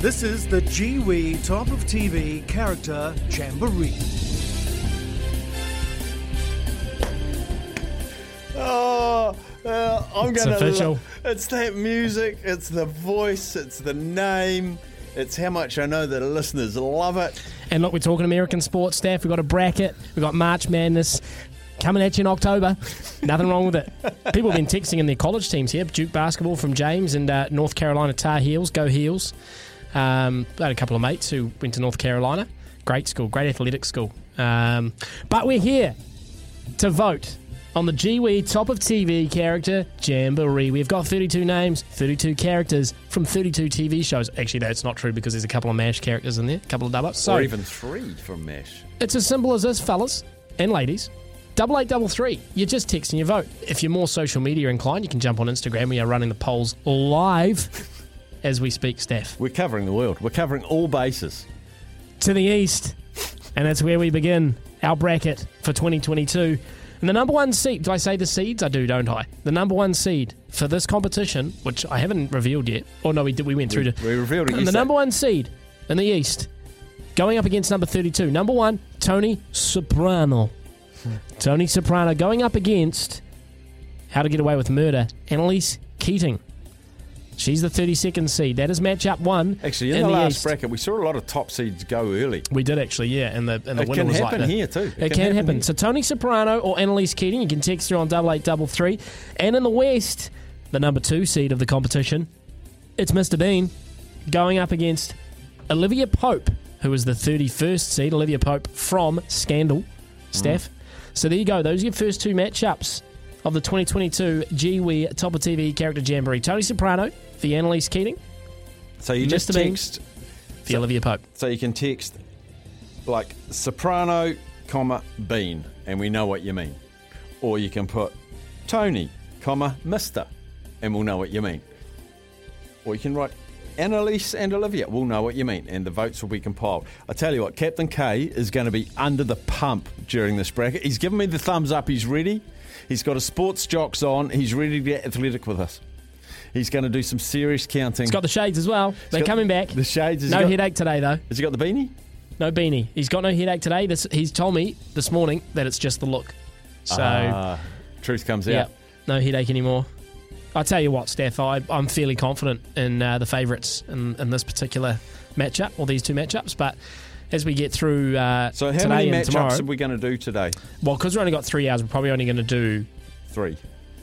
This is the Kiwi Top of TV Character Jamboree. Oh, uh, I'm It's gonna. official. it's that music. It's the voice. It's the name. It's how much I know that listeners love it. And look, we're talking American sports staff. We've got a bracket. We've got March Madness coming at you in October. Nothing wrong with it. People have been texting in their college teams here. Duke basketball from James and uh, North Carolina Tar Heels. Go Heels. Um, I had a couple of mates who went to North Carolina. Great school, great athletic school. Um, but we're here to vote on the GWE Top of TV character Jamboree. We've got 32 names, 32 characters from 32 TV shows. Actually, that's not true because there's a couple of MASH characters in there, a couple of dub ups. So or even three from MASH. it's as simple as this, fellas and ladies. Double eight, double three. You're just texting your vote. If you're more social media inclined, you can jump on Instagram. We are running the polls live as we speak, Steph. We're covering the world. We're covering all bases. to the east, and that's where we begin our bracket for 2022. And the number one seed, do I say the seeds? I do, don't I? The number one seed for this competition, which I haven't revealed yet. Oh no, we did. We went through to we revealed it And the number one seed in the east, going up against number 32. Number one, Tony Soprano. Tony Soprano going up against How to Get Away with Murder, Annalise Keating. She's the 32nd seed. That is matchup one. Actually, in, in the, last east. bracket, we saw a lot of top seeds go early. We did actually, yeah, and the and the It winner can was happen like the- here too. It, can, happen. here. So Tony Soprano or Annalise Keating, you can text her on double eight double three, and in the West, the number two seed of the competition, it's Mr Bean going up against Olivia Pope, who is the thirty first seed. Olivia Pope from Scandal, mm. Steph. So there you go. Those are your first two matchups of the 2022 GWE Top of TV Character Jamboree. Tony Soprano for Annalise Keating, So you just text. for Olivia Pope. So you can text like soprano, comma bean, and we know what you mean. Or you can put Tony, comma Mister, and we'll know what you mean. Or you can write Annalise and Olivia. We'll know what you mean, and the votes will be compiled. I tell you what, Captain K is going to be under the pump during this bracket. He's given me the thumbs up. He's ready. He's got his sports jocks on. He's ready to get athletic with us. He's going to do some serious counting. He's got the shades as well. They're coming back. The shades. Has No got, headache today though. Has he got the beanie? No beanie. He's got no headache today. This, he's told me this morning that it's just the look. So, Ah, truth comes yeah, out. no headache anymore. I tell you what, Steph, I, I'm fairly confident in uh, the favourites in, in this particular matchup, or these two matchups. But as we get through uh, So how today many tomorrow, matchups are we going to do today? well, because we've only got three hours, we're probably only going to do Three.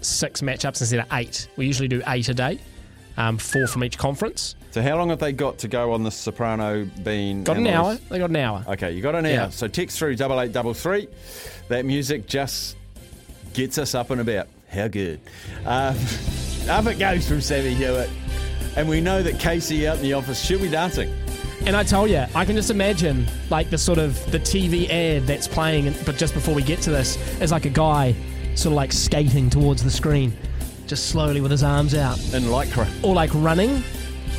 Six matchups instead of eight. We usually do eight a day, um, four from each conference. So how long have they got to go on the soprano bean? Got an hour. They got an hour. Okay, you got an hour. Yeah. So text through double eight double three. That music just gets us up and about. How good. Um, up it goes from Sammy Hewitt. And we know that Casey out in the office, she'll be dancing. And I told you, I can just imagine like the sort of the TV ad that's playing, but just before we get to this, is like a guy sort of like skating towards the screen, just slowly with his arms out, In Lycra. or like running,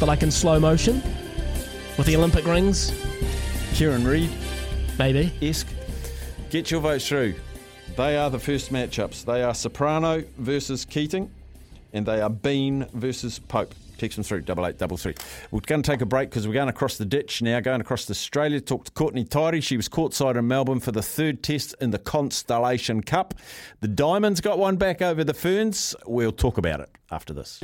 but like in slow motion, with the Olympic rings, Kieran Read maybe. esque. Get your votes through. They are the first matchups. They are Soprano versus Keating, and they are Bean versus Pope. Text them through, double eight, double three. We're going to take a break because we're going across the ditch now, going across to Australia. Talk to Courtney Tyree. She was courtside in Melbourne for the third test in the Constellation Cup. The Diamonds got one back over the Ferns. We'll talk about it after this.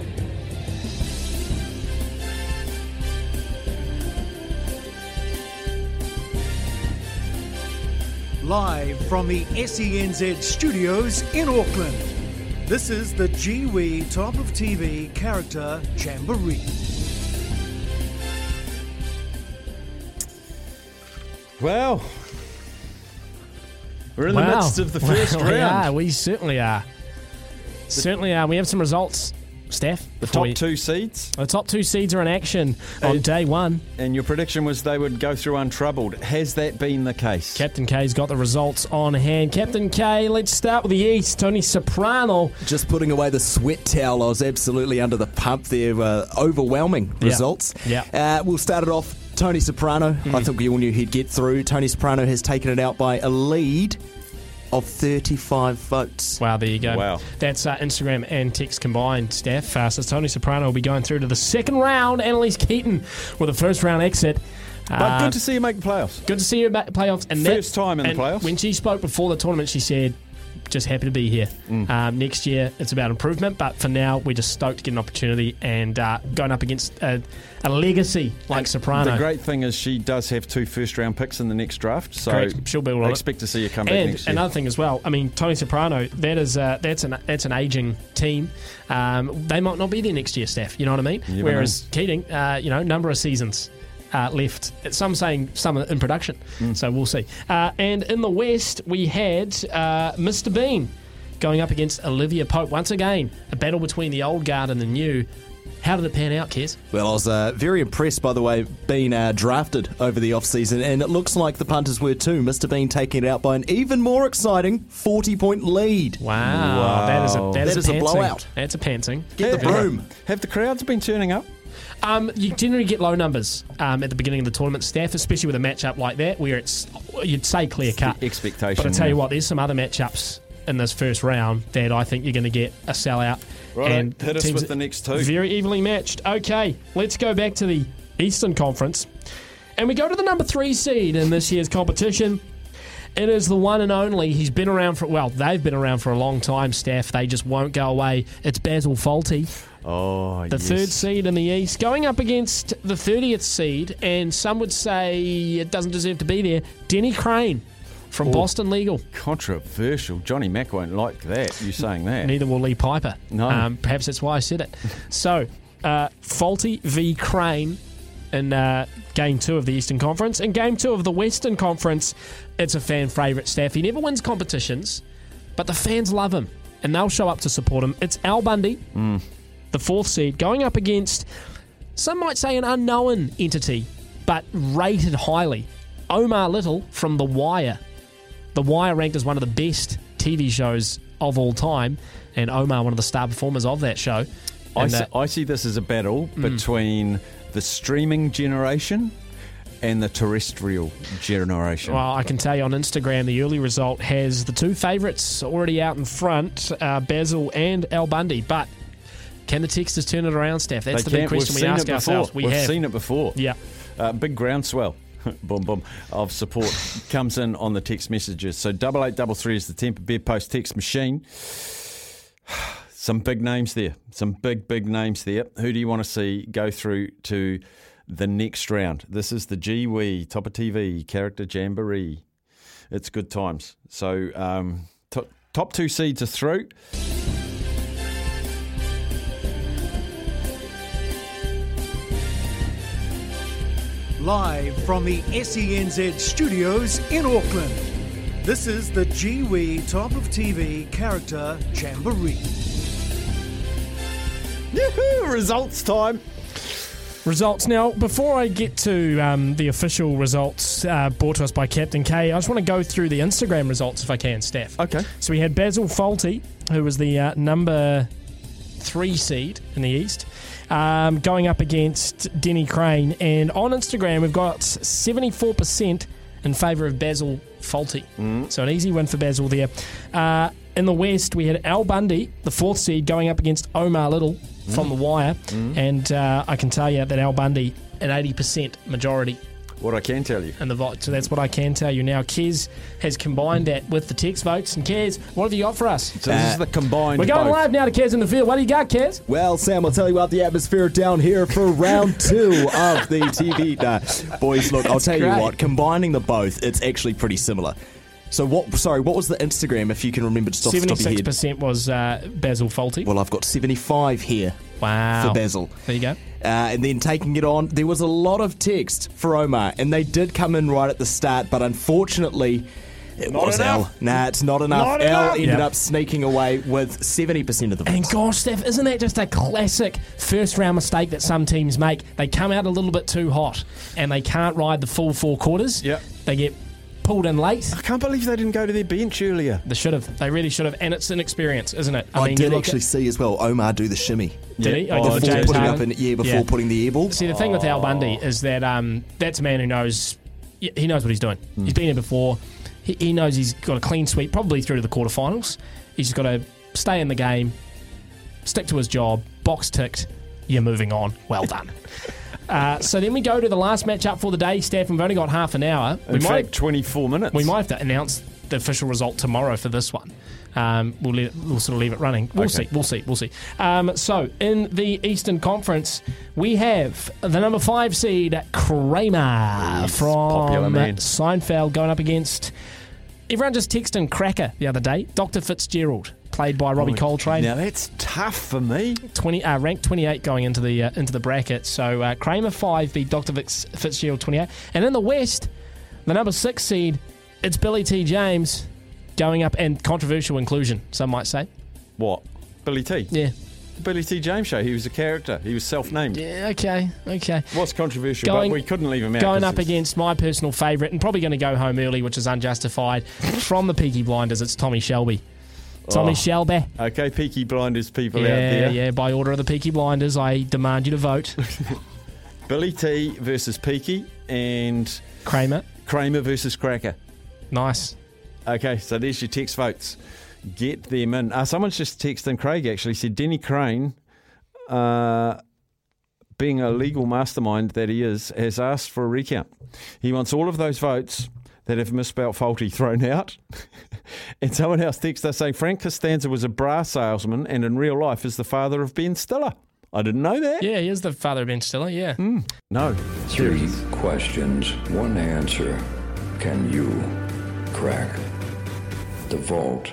Live from the SENZ studios in Auckland. This is the Kiwi Top of TV Character Jamboree. Well, we're in the midst of the first we round. are. We certainly are. certainly are. We have some results, Steph. The top we- two seeds, The top two seeds are in action on And- day one. and your prediction was they would go through untroubled. Has that been the case? Captain K's got the results on hand. Captain K, let's start with the East. Tony Soprano. Just putting away the sweat towel, I was absolutely under the pump there. Uh, overwhelming Yeah. results. Yeah. Uh, we'll start it off. Tony Soprano. I think we all knew he'd get through. Tony Soprano has taken it out by a lead of 35 votes. Wow, there you go. Wow. That's uh, Instagram and text combined, Steph. Uh, so Tony Soprano will be going through to the second round. Annalise Keating with a first round exit. But Uh, good to see you make the playoffs. Good to see you back in playoffs. And First time in the and playoffs. When she spoke before the tournament, she said, just happy to be here. Mm. Um, next year, it's about improvement, but for now, we're just stoked to get an opportunity and uh, going up against a, a legacy like Soprano. The great thing is she does have two first round picks in the next draft, so Correct. She'll build on I it. expect to see her come back and next year. another thing as well, I mean, Tony Soprano, that is uh, that's an that's an aging team. Um, they might not be there next year, Steph. You know what I mean? You Whereas Keating, uh, you know, number of seasons. Uh, left. Some saying some in production, Mm. so we'll see. Uh, and in the West, we had uh, Mr. Bean going up against Olivia Pope once again. A battle between the old guard and the new. How did it pan out, Kez? Well, I was uh, very impressed, by the way, being uh, drafted over the off-season, and it looks like the punters were too. Mr. Bean taking it out by an even more exciting 40-point lead. Wow, that is a that, That is, is a blowout. That's a panting. Get the broom. Have the crowds been turning up? Um, you generally get low numbers um, at the beginning of the tournament, staff, especially with a matchup like that, where it's you'd say clear cut expectation, But I tell you what, there's some other matchups in this first round that I think you're going to get a sellout. Right, and hit us with the next two. Very evenly matched. Okay, let's go back to the Eastern Conference, and we go to the number three seed in this year's competition. It is the one and only. He's been around for well, they've been around for a long time. Staff, they just won't go away. It's Basil Fawlty Oh, the yes. third seed in the East, going up against the 30th seed, and some would say it doesn't deserve to be there, Denny Crane from Oh. Boston Legal. Controversial. Johnny Mack won't like that. You saying that? Neither will Lee Piper. No. Um, perhaps that's why I said it. so, uh, Fawlty v. Crane in uh, game two of the Eastern Conference. and game two of the Western Conference, it's a fan favourite staff. He never wins competitions, but the fans love him, and they'll show up to support him. It's Al Bundy, the fourth seed, going up against some might say an unknown entity, but rated highly. Omar Little from The Wire. The Wire ranked as one of the best TV shows of all time, and Omar, one of the star performers of that show. I, And, see, I see this as a battle between the streaming generation and the terrestrial generation. well, I can tell you on Instagram, the early result has the two favourites already out in front, uh, Basil and Al Bundy. But can the Texters turn it around, Steph? That's the They big can't. We've question we ask ourselves. We We've have. seen it before. Yeah. Uh, big groundswell. boom, boom, of support comes in on the text messages. So double eight double three is the Temper Beer Post text machine. Some big names there. Some big, big names there. Who do you want to see go through to the next round? This is the GWE Top of TV Character Jamboree. It's good times. So um, top two seeds are through. Live from the SENZ studios in Auckland. This is the Kiwi Top of TV Character Jamboree. Yahoo! Results time. Results. Now, before I get to um, the official results uh, brought to us by Captain K, I just want to go through the Instagram results if I can, Steph. Okay. So we had Basil Fawlty, who was the uh, number three seed in the East, um, going up against Denny Crane. And on Instagram, we've got 74% in favour of Basil Fawlty. So an easy win for Basil there. Uh, in the West, we had Al Bundy, the fourth seed, going up against Omar Little from The Wire. And uh, I can tell you that Al Bundy, an 80% majority What I can tell you. And the vote. So that's what I can tell you now. Kez has combined that with the text votes. And Kez, what have you got for us? So this is the combined. We're going vote. live now to Kez in the field. What do you got, Kez? Well, Sam, I'll tell you about the atmosphere down here for round two of the TV. Nah, boys, look, I'll tell you what, combining the both, it's actually pretty similar. So what? Sorry, what was the Instagram? If you can remember, just off the top of your Seventy-six percent was uh, Basil Fawlty. Well, I've got seventy-five here wow. for Basil. There you go. Uh, and then taking it on, there was a lot of text for Omar, and they did come in right at the start, but unfortunately, it Not was enough. L. Nah, it's not enough. Not L enough. ended Yep. up sneaking away with 70% of the And gosh, Steph, isn't that just a classic first round mistake that some teams make? They come out a little bit too hot and they can't ride the full four quarters. Yep. They get pulled in late. I can't believe they didn't go to their bench earlier. They should have. They really should have. And it's an experience, isn't it? I, you did actually at- see as well Omar do the shimmy. Did he? Yeah. Oh, Oh, did Before James putting Harden? up in, yeah, before Yeah. putting the air ball. See, the thing with Al Bundy is that um, that's a man who knows he knows what he's doing. Hmm. He's been here before. He, he knows he's got a clean sweep, probably through to the quarterfinals. He's just got to stay in the game, stick to his job, box ticked. You're moving on. Well done. uh, so then we go to the last match up for the day, Steph. We've only got half an hour. In we fact, might 24 minutes. we might have to announce the official result tomorrow for this one. Um, we'll, let, we'll sort of leave it running. We'll Okay. see. We'll see. We'll see. Um, so in the Eastern Conference, we have the number five seed Kramer popular from. Seinfeld going up against. Everyone just texted Cracker the other day. Dr. Fitzgerald, played by Robbie Coltrane. Now that's tough for me. 20 uh, ranked 28 going into the uh, into the bracket. So uh, Kramer 5 beat Dr. Fitz, Fitzgerald 28. And in the West, the number 6 seed, it's Billy T James going up and controversial inclusion, some might say. What? Billy T. Yeah. Billy T. James show. He was a character. He was self-named. Yeah, okay. Okay. What's controversial? Going- but we couldn't leave him out. Going up against my personal favourite and probably going to go home early, which is unjustified. From the Peaky Blinders, it's Tommy Shelby. Tommy Oh. Shelby. Okay, Peaky Blinders people out Yeah, there. yeah. Yeah, by order of the Peaky Blinders, I demand you to vote. Billy T versus Peaky and Kramer. Kramer versus Cracker. Nice. Okay, so there's your text votes. Get them in. Uh, someone's just texted Craig actually said Denny Crane, uh, being a legal mastermind that he is, has asked for a recount. He wants all of those votes that have misspelt faulty thrown out. and someone else texted us saying Frank Costanza was a bra salesman and in real life is the father of Ben Stiller. I didn't know that. Yeah, he is the father of Ben Stiller, yeah. Hmm, no. Three questions, one answer. Can you crack the vault?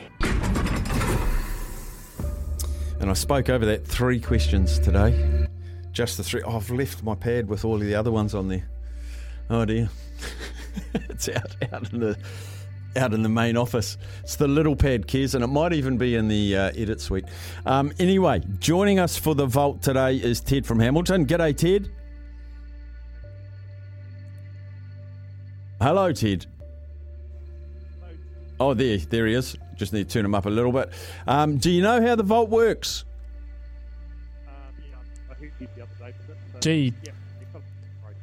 And I spoke over that three questions today. Just the three. Oh, I've left my pad with all of the other ones on there. Oh dear. it's out out in the out in the main office. It's the little pad, Kez, and it might even be in the uh, edit suite. Um, anyway, joining us for the vault today is Ted from Hamilton. G'day, Ted. Hello, Ted. Oh, there, there he is. Just need to turn him up a little bit. Um, do you know how the vault works? Yeah. Gee,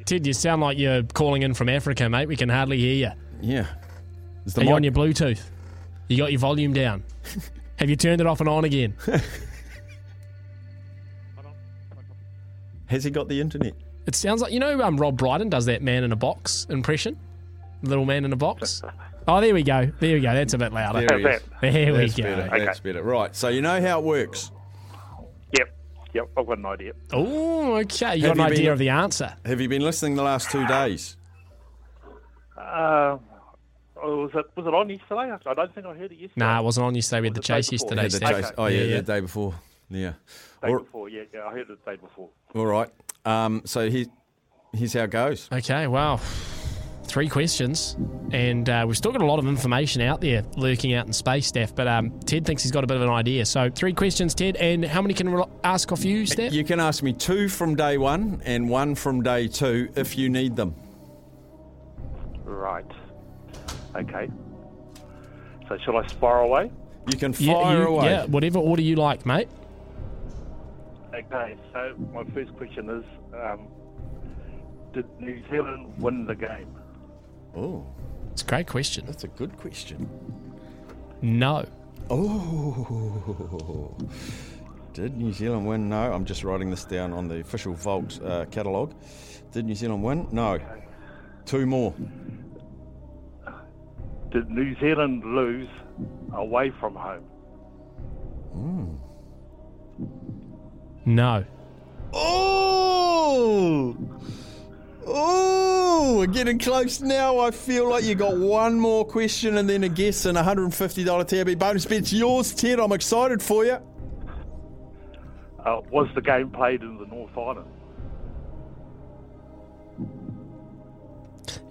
Ted, you sound like you're calling in from Africa, mate. We can hardly hear you. Yeah. Is the Are you on your Bluetooth? You got your volume down? Have you turned it off and on again? Has he got the internet? It sounds like you know um, Rob Brydon does that man in a box impression, little man in a box. Oh, there we go. There we go. That's a bit louder. There he is. There we That's go. better. That's better. Right. So you know how it works. Yep, yep, I've got an idea. Oh, okay. You Have got an you idea been- of the answer. Have you been listening the last two days? Uh, oh, was it was it on yesterday? I I don't think I heard it yesterday. Nah, it wasn't on yesterday. We had the Was it chase yesterday. Had the Steph. chase- Oh yeah, Yeah, yeah. the day before. Yeah. day All, before. Yeah, yeah, I heard it the day before. all right. Um, so he, here's how it goes. Okay, wow. Three questions, and uh, we've still got a lot of information out there lurking out in space, Steph. But um, Ted thinks he's got a bit of an idea. So, three questions, Ted, and how many can we ask off you, Steph? You can ask me two from day one and one from day two if you need them. Right. Okay. So shall I spiral away? You can Yeah, fire you- away. yeah, whatever order you like, mate. Okay. So my first question is, um, did New Zealand win the game? Oh, It's a great question. that's a good question. No. Oh. Did New Zealand win? No. I'm just writing this down on the official Vault uh, catalogue. Did New Zealand win? No. Two more. Did New Zealand lose away from home? No. Oh! Oh! Oh, we're getting close now. I feel like you got one more question and then a guess and a $150 TAB bonus bet. It's yours, Ted. I'm excited for you. Uh, was the game played in the North Island?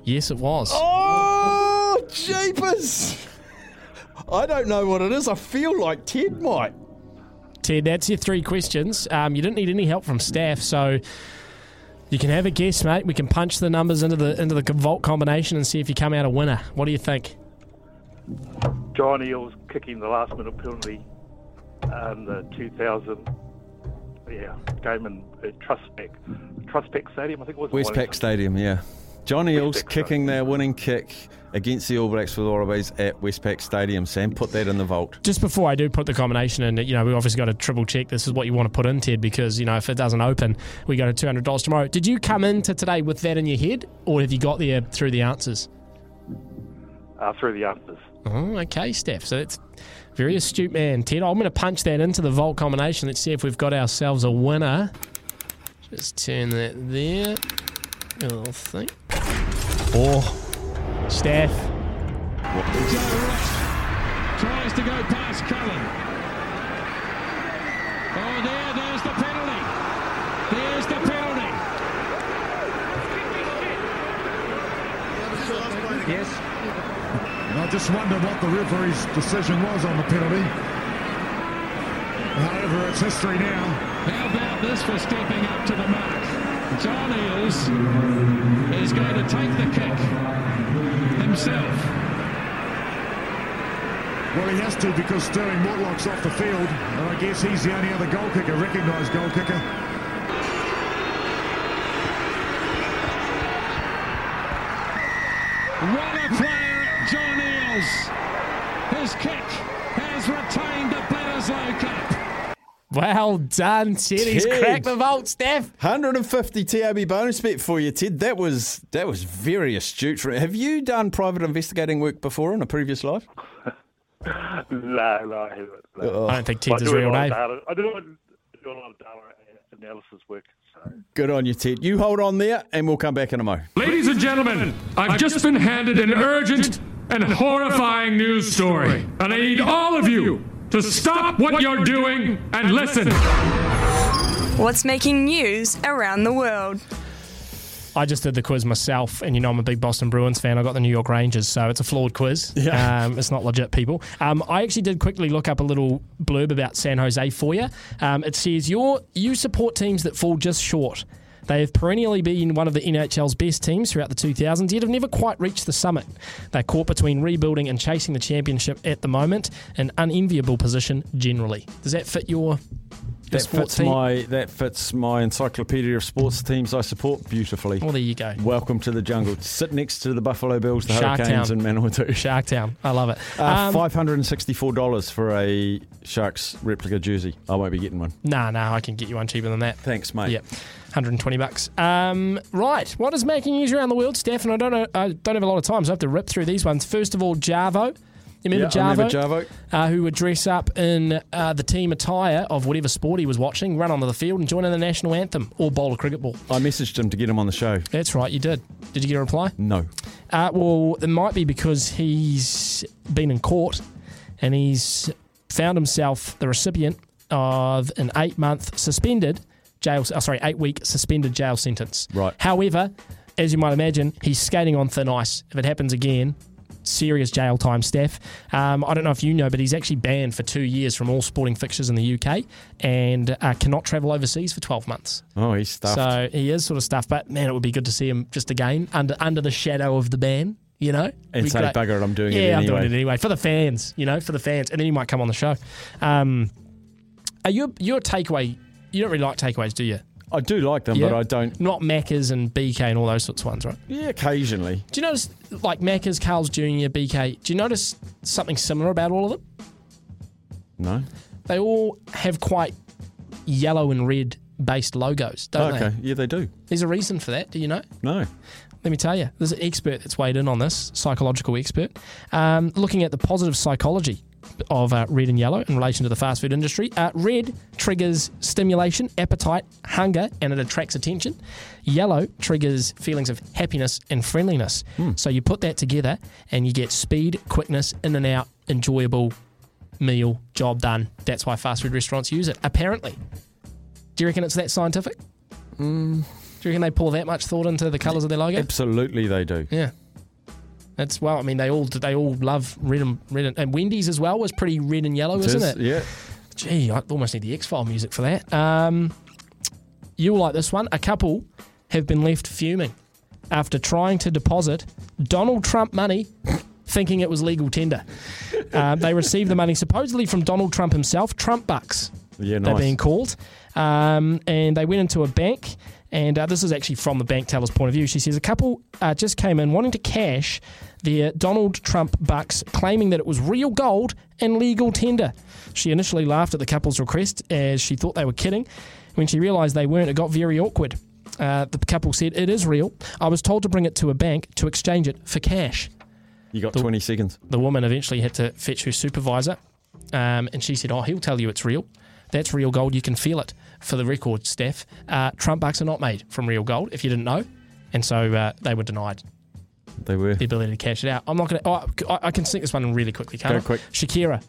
Yes, it was. Oh, jeepers. I don't know what it is. I feel like Ted might. Ted, that's your three questions. Um, you didn't need any help from staff, so you can have a guess, mate. We can punch the numbers into the into the vault combination and see if you come out a winner. What do you think? John Eales kicking the last minute penalty in the 2000 yeah, game in uh, Trustpac, Trustpac Stadium, I think it was. Westpac Wellington. Stadium, yeah. John Eales Westpac kicking their winning kick against the All Blacks for the Wallabies at Westpac Stadium. Sam, put that in the vault. Just before I do put the combination in, you know, we obviously got to triple check this is what you want to put in, Ted, because, you know, if it doesn't open, we go to $200 tomorrow. Did you come into today with that in your head, or have you got there through the answers? Uh, through the answers. Oh, okay, Steph. So that's very astute man, Ted. I'm going to punch that into the vault combination. Let's see if we've got ourselves a winner. Just turn that there. A little thing. Oh, Steph. Tries to go past Cullen. Oh, there, there's the penalty. There's the penalty. Yes. I just wonder what the referee's decision was on the penalty. However, it's history now. How about this for stepping up to the mark? John Eales is going to take the kick himself. Well, he has to because Stirling Mortlock's off the field, and I guess he's the only other goal kicker, recognised goal kicker. Well done, Ted. He's Ted. cracked the vault, Steph. 150 TAB bonus bet for you, Ted. That was that was very astute. For have you done private investigating work before in a previous life? No, no, I haven't. No. Oh. I don't think I Ted's his real lot name. data- I do, do a lot of data analysis work. So. Good on you, Ted. You hold on there, and we'll come back in a mo. Ladies and gentlemen, I've just been handed an urgent and horrifying news story. And I need all of you to stop what you're doing and listen. What's making news around the world? I just did the quiz myself, and you know I'm a big Boston Bruins fan. I got the New York Rangers, so it's a flawed quiz. Yeah. Um, it's not legit, people. Um, I actually did quickly look up a little blurb about San Jose for you. Um, it says you you support teams that fall just short. They have perennially been one of the NHL's best teams throughout the 2000s, yet have never quite reached the summit. They're caught between rebuilding and chasing the championship at the moment, an unenviable position generally. Does that fit your, That sports fits team? my that fits my encyclopedia of sports teams I support beautifully. Well, there you go. Welcome to the jungle. Sit next to the Buffalo Bills, the Shark Hurricanes, Town. and Manawatu. Sharktown. I love it. Uh, Um, Five hundred and sixty-four dollars for a Sharks replica jersey. I won't be getting one. Nah, nah, I can get you one cheaper than that. Thanks, mate. Yep, 120 bucks. Um, right, what is making news around the world, Steph? And I don't know, I don't have a lot of time, so I have to rip through these ones. First of all, Jarvo. You remember Yeah, I Jarvo? remember Jarvo. Uh, who would dress up in uh, the team attire of whatever sport he was watching, run onto the field and join in the national anthem or bowl a cricket ball. I messaged him to get him on the show. That's right, you did. Did you get a reply? No. Uh, well, it might be because he's been in court and he's found himself the recipient of an eight month suspended jail, oh, sorry, eight week suspended jail sentence. Right. However, as you might imagine, he's skating on thin ice. If it happens again, serious jail time, Steph. Um, I don't know if you know, but he's actually banned for two years from all sporting fixtures in the UK and uh, cannot travel overseas for 12 months. Oh, he's stuffed. So he is sort of stuff, but man, it would be good to see him just again under under the shadow of the ban. You know, And say, great. "Bugger it, I'm doing it yeah, I'm doing anyway." it anyway for the fans. You know, for the fans, and then he might come on the show. Um, are you you're takeaway? You don't really like takeaways, do you? I do like them, Yeah. but I don't. Not Macca's and BK and all those sorts of ones, right? Yeah, occasionally. Do you notice like Macca's, Carl's Jr., BK? Do you notice something similar about all of them? No. They all have quite yellow and red based logos, don't they? okay. they? Yeah, they do. There's a reason for that. Do you know? No. Let me tell you, there's an expert that's weighed in on this, psychological expert, um, looking at the positive psychology of uh, red and yellow in relation to the fast food industry. Uh, red triggers stimulation, appetite, hunger, and it attracts attention. Yellow triggers feelings of happiness and friendliness. So you put that together and you get speed, quickness, in and out, enjoyable meal, job done. That's why fast food restaurants use it, apparently. Do you reckon it's that scientific? Do you reckon they pour that much thought into the colours of their logo? Absolutely, they do. Yeah. That's well. I mean, they all they all love red and red and, and Wendy's as well was pretty red and yellow, It isn't is, it? Yeah. Gee, I almost need the X File music for that. Um, you'll like this one. A couple have been left fuming after trying to deposit Donald Trump money, thinking it was legal tender. Uh, they received the money supposedly from Donald Trump himself, Trump bucks. Yeah, They're being called, um, and they went into a bank. And uh, this is actually from the bank teller's point of view. She says a couple uh, just came in wanting to cash their Donald Trump bucks, claiming that it was real gold and legal tender. She initially laughed at the couple's request as she thought they were kidding. When she realised they weren't, it got very awkward. Uh, the couple said, It is real. I was told to bring it to a bank to exchange it for cash. You got 20 seconds. The woman eventually had to fetch her supervisor, um, and she said, "Oh, he'll tell you it's real. That's real gold. You can feel it." For the record, Steph, uh, Trump bucks are not made from real gold. If you didn't know, and so uh, they were denied They were. the ability to cash it out. I'm not going to. Oh, I I can sneak this one in really quickly. Can't Go I? quick. Shakira.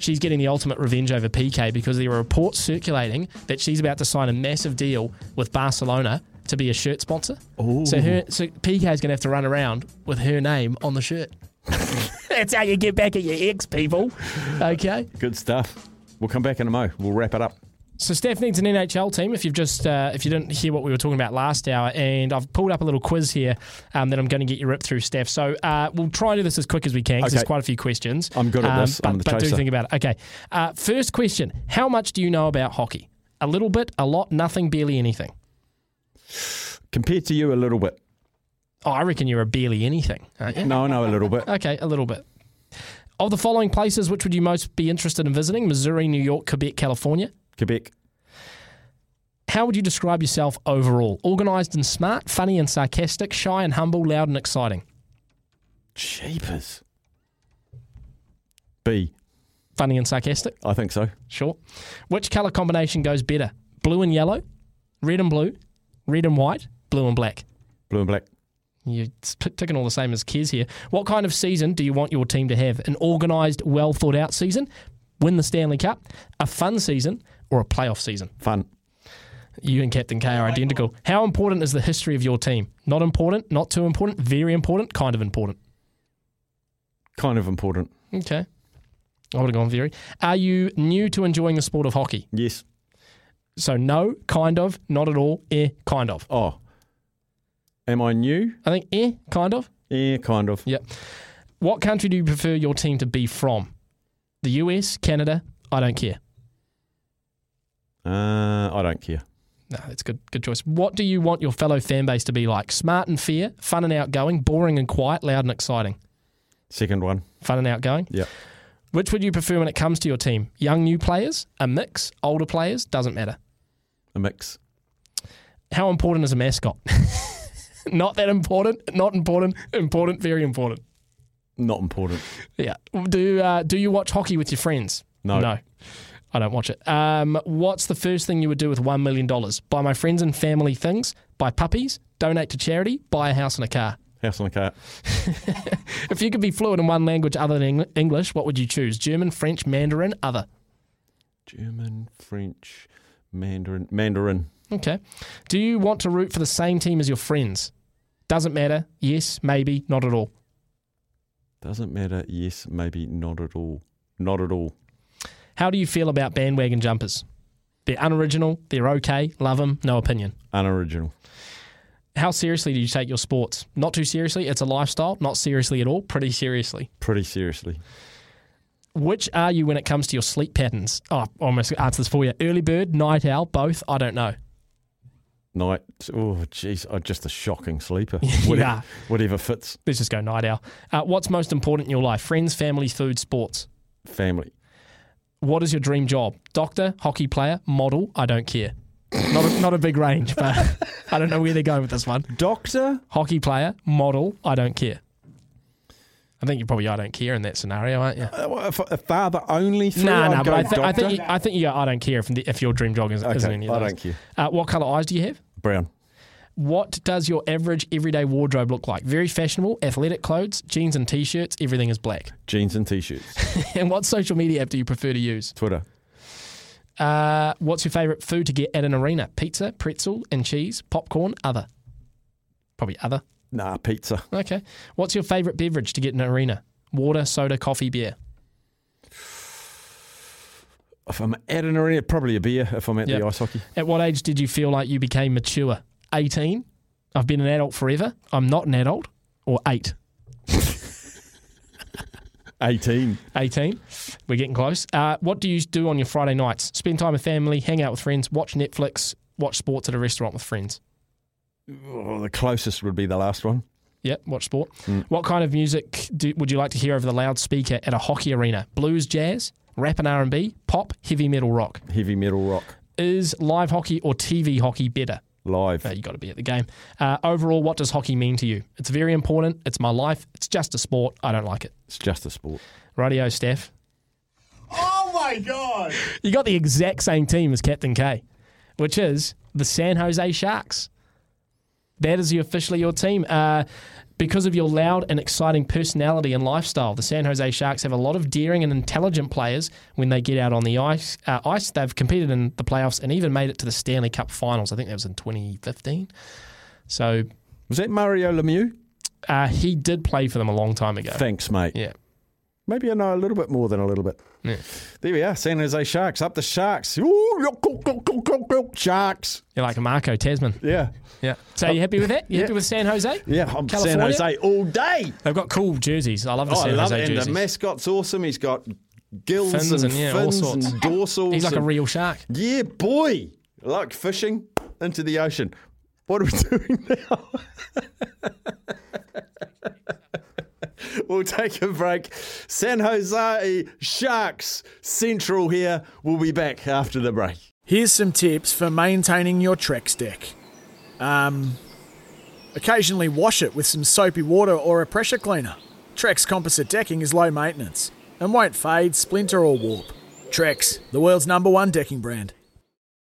She's getting the ultimate revenge over Piqué because there are reports circulating that she's about to sign a massive deal with Barcelona to be a shirt sponsor. So her, so Piqué is going to have to run around with her name on the shirt. That's how you get back at your ex, people. Okay. Good stuff. We'll come back in a mo. We'll wrap it up. So Steph needs an NHL team. If you've just uh, if you didn't hear what we were talking about last hour, and I've pulled up a little quiz here um, that I'm going to get you ripped through, Steph. So uh, we'll try to do this as quick as we can because there's quite a few questions. I'm good at Um, this. but, but do think about it. Okay. Uh, first question: How much do you know about hockey? A little bit, a lot, nothing, barely anything. Compared to you, a little bit. Oh, I reckon you're a barely anything. No, I know a little bit. Okay, a little bit. Of the following places, which would you most be interested in visiting? Missouri, New York, Quebec, California. Quebec. How would you describe yourself overall? Organised and smart, funny and sarcastic, shy and humble, loud and exciting. Cheapers. B. Funny and sarcastic, I think so. sure. Which colour combination goes better? Blue and yellow, red and blue, red and white, blue and black. Blue and black. You're ticking all the same as Kez here. What kind of season do you want your team to have? An organised, well thought out season? Win the Stanley Cup? A fun season? Or a playoff season? Fun. You and Captain K are identical. How important is the history of your team? Not important, not too important, very important, kind of important. Kind of important. Okay. I would have gone very. Are you new to enjoying the sport of hockey? Yes. So no, kind of, not at all, eh, kind of. Oh. Am I new? I think eh, kind of. Yeah, kind of. Yep. What country do you prefer your team to be from? The US, Canada? I don't care. Uh, I don't care. No, that's good. Good choice. What do you want your fellow fan base to be like? Smart and fair, fun and outgoing, boring and quiet, loud and exciting. Second one. Fun and outgoing. Yep. Which would you prefer when it comes to your team? Young, new players, a mix, older players? Doesn't matter. A mix. How important is a mascot? not that important. Not important. Important. Very important. Not important. Yeah. Do uh, Do you watch hockey with your friends? No. No. I don't watch it. Um, what's the first thing you would do with $1 million? Buy my friends and family things, buy puppies, donate to charity, buy a house and a car. House on the car. If you could be fluent in one language other than English, what would you choose? German, French, Mandarin, other? German, French, Mandarin. Mandarin. Okay. Do you want to root for the same team as your friends? Doesn't matter. Yes, maybe, not at all. Doesn't matter. Yes, maybe not at all. Not at all. How do you feel about bandwagon jumpers? They're unoriginal, they're okay, love them, no opinion. Unoriginal. How seriously do you take your sports? Not too seriously, it's a lifestyle. Not seriously at all, pretty seriously. Pretty seriously. Which are you when it comes to your sleep patterns? Oh, I almost answered this for you. Early bird, night owl, both? I don't know. Night. Oh, jeez. I'm just a shocking sleeper. Yeah. Whatever, whatever fits. Let's just go night owl. Uh, what's most important in your life? Friends, family, food, sports. Family. What is your dream job? Doctor, hockey player, model? I don't care. Not a, not a big range, but I don't know where they're going with this one. Doctor? Hockey player, model? I don't care. I think you probably I don't care in that scenario, aren't you? Uh, if a father only three. No, no, but I, th- I think you, I think you go, I don't care if, the, if your dream job is, isn't Okay, any of I those. don't care. Uh, what colour eyes do you have? Brown. What does your average everyday wardrobe look like? Very fashionable, athletic clothes, jeans and t-shirts. Everything is black. Jeans and t-shirts. and what social media app do you prefer to use? Twitter. Uh, what's your favourite food to get at an arena? Pizza, pretzel and cheese, popcorn, other. Probably other. Nah, pizza. Okay. What's your favourite beverage to get in an arena? Water, soda, coffee, beer. If I'm at an arena, probably a beer. If I'm at Yep. the ice hockey. At what age did you feel like you became mature? 18. I've been an adult forever. I'm not an adult. Or 8. 18. 18. We're getting close. Uh, what do you do on your Friday nights? Spend time with family, hang out with friends, watch Netflix, watch sports at a restaurant with friends. Oh, the closest would be the last one. Yep, watch sport. What kind of music do, would you like to hear over the loudspeaker at a hockey arena? Blues, jazz, rap and R&B, pop, heavy metal, rock. Heavy metal rock. Is live hockey or TV hockey better? Live. Uh, you got to be at the game. Uh, overall, what does hockey mean to you? It's very important. It's my life. It's just a sport. I don't like it. It's just a sport. Radio Steph. Oh my god! You got the exact same team as Captain K, which is the San Jose Sharks. That is officially your team. Uh, because of your loud and exciting personality and lifestyle, the San Jose Sharks have a lot of daring and intelligent players when they get out on the ice. Uh, ice. They've competed in the playoffs and even made it to the Stanley Cup Finals. I think that was in 2015. So Was that Mario Lemieux? uh, he did play for them a long time ago. Thanks, mate. Yeah. Maybe I know a little bit more than a little bit. Yeah. There we are. San Jose Sharks. Up the Sharks. Ooh, Sharks. You're like a Marco Tasman. Yeah. Yeah. So you happy with that? You happy with San Jose? Yeah, I'm California? San Jose all day. They've got cool jerseys. I love the Oh, I San love Jose it. And jerseys. the mascot's awesome. He's got gills Fins and, and, yeah, all fins sorts. and dorsals. He's like a real shark. Yeah, boy. Like fishing into the ocean. What are we doing now? we'll take a break. San Jose Sharks Central here. We'll be back after the break. Here's some tips for maintaining your Trex deck. Um, occasionally wash it with some soapy water or a pressure cleaner. Trex composite decking is low maintenance and won't fade, splinter, or warp. Trex, the world's number one decking brand.